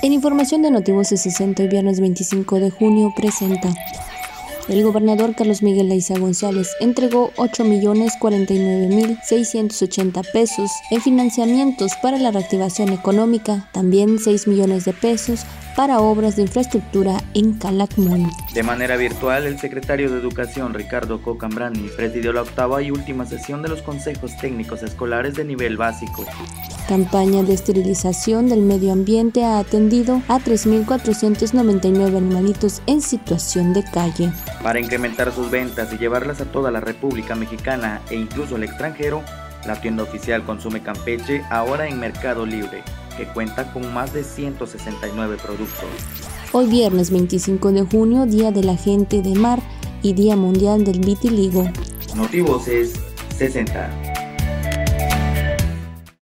En información de Notivoces 60, el viernes 25 de junio presenta. El gobernador Carlos Miguel Leiza González entregó 8.049.680 pesos en financiamientos para la reactivación económica, también 6 millones de pesos para obras de infraestructura en Calakmul. De manera virtual, el secretario de Educación, Ricardo Cocambrani, presidió la octava y última sesión de los consejos técnicos escolares de nivel básico. Campaña de esterilización del medio ambiente ha atendido a 3.499 animalitos en situación de calle. Para incrementar sus ventas y llevarlas a toda la República Mexicana e incluso al extranjero, la tienda oficial Consume Campeche ahora en Mercado Libre que cuenta con más de 169 productos. Hoy viernes 25 de junio, Día de la Gente de Mar y Día Mundial del Vitiligo. Notivoces 60.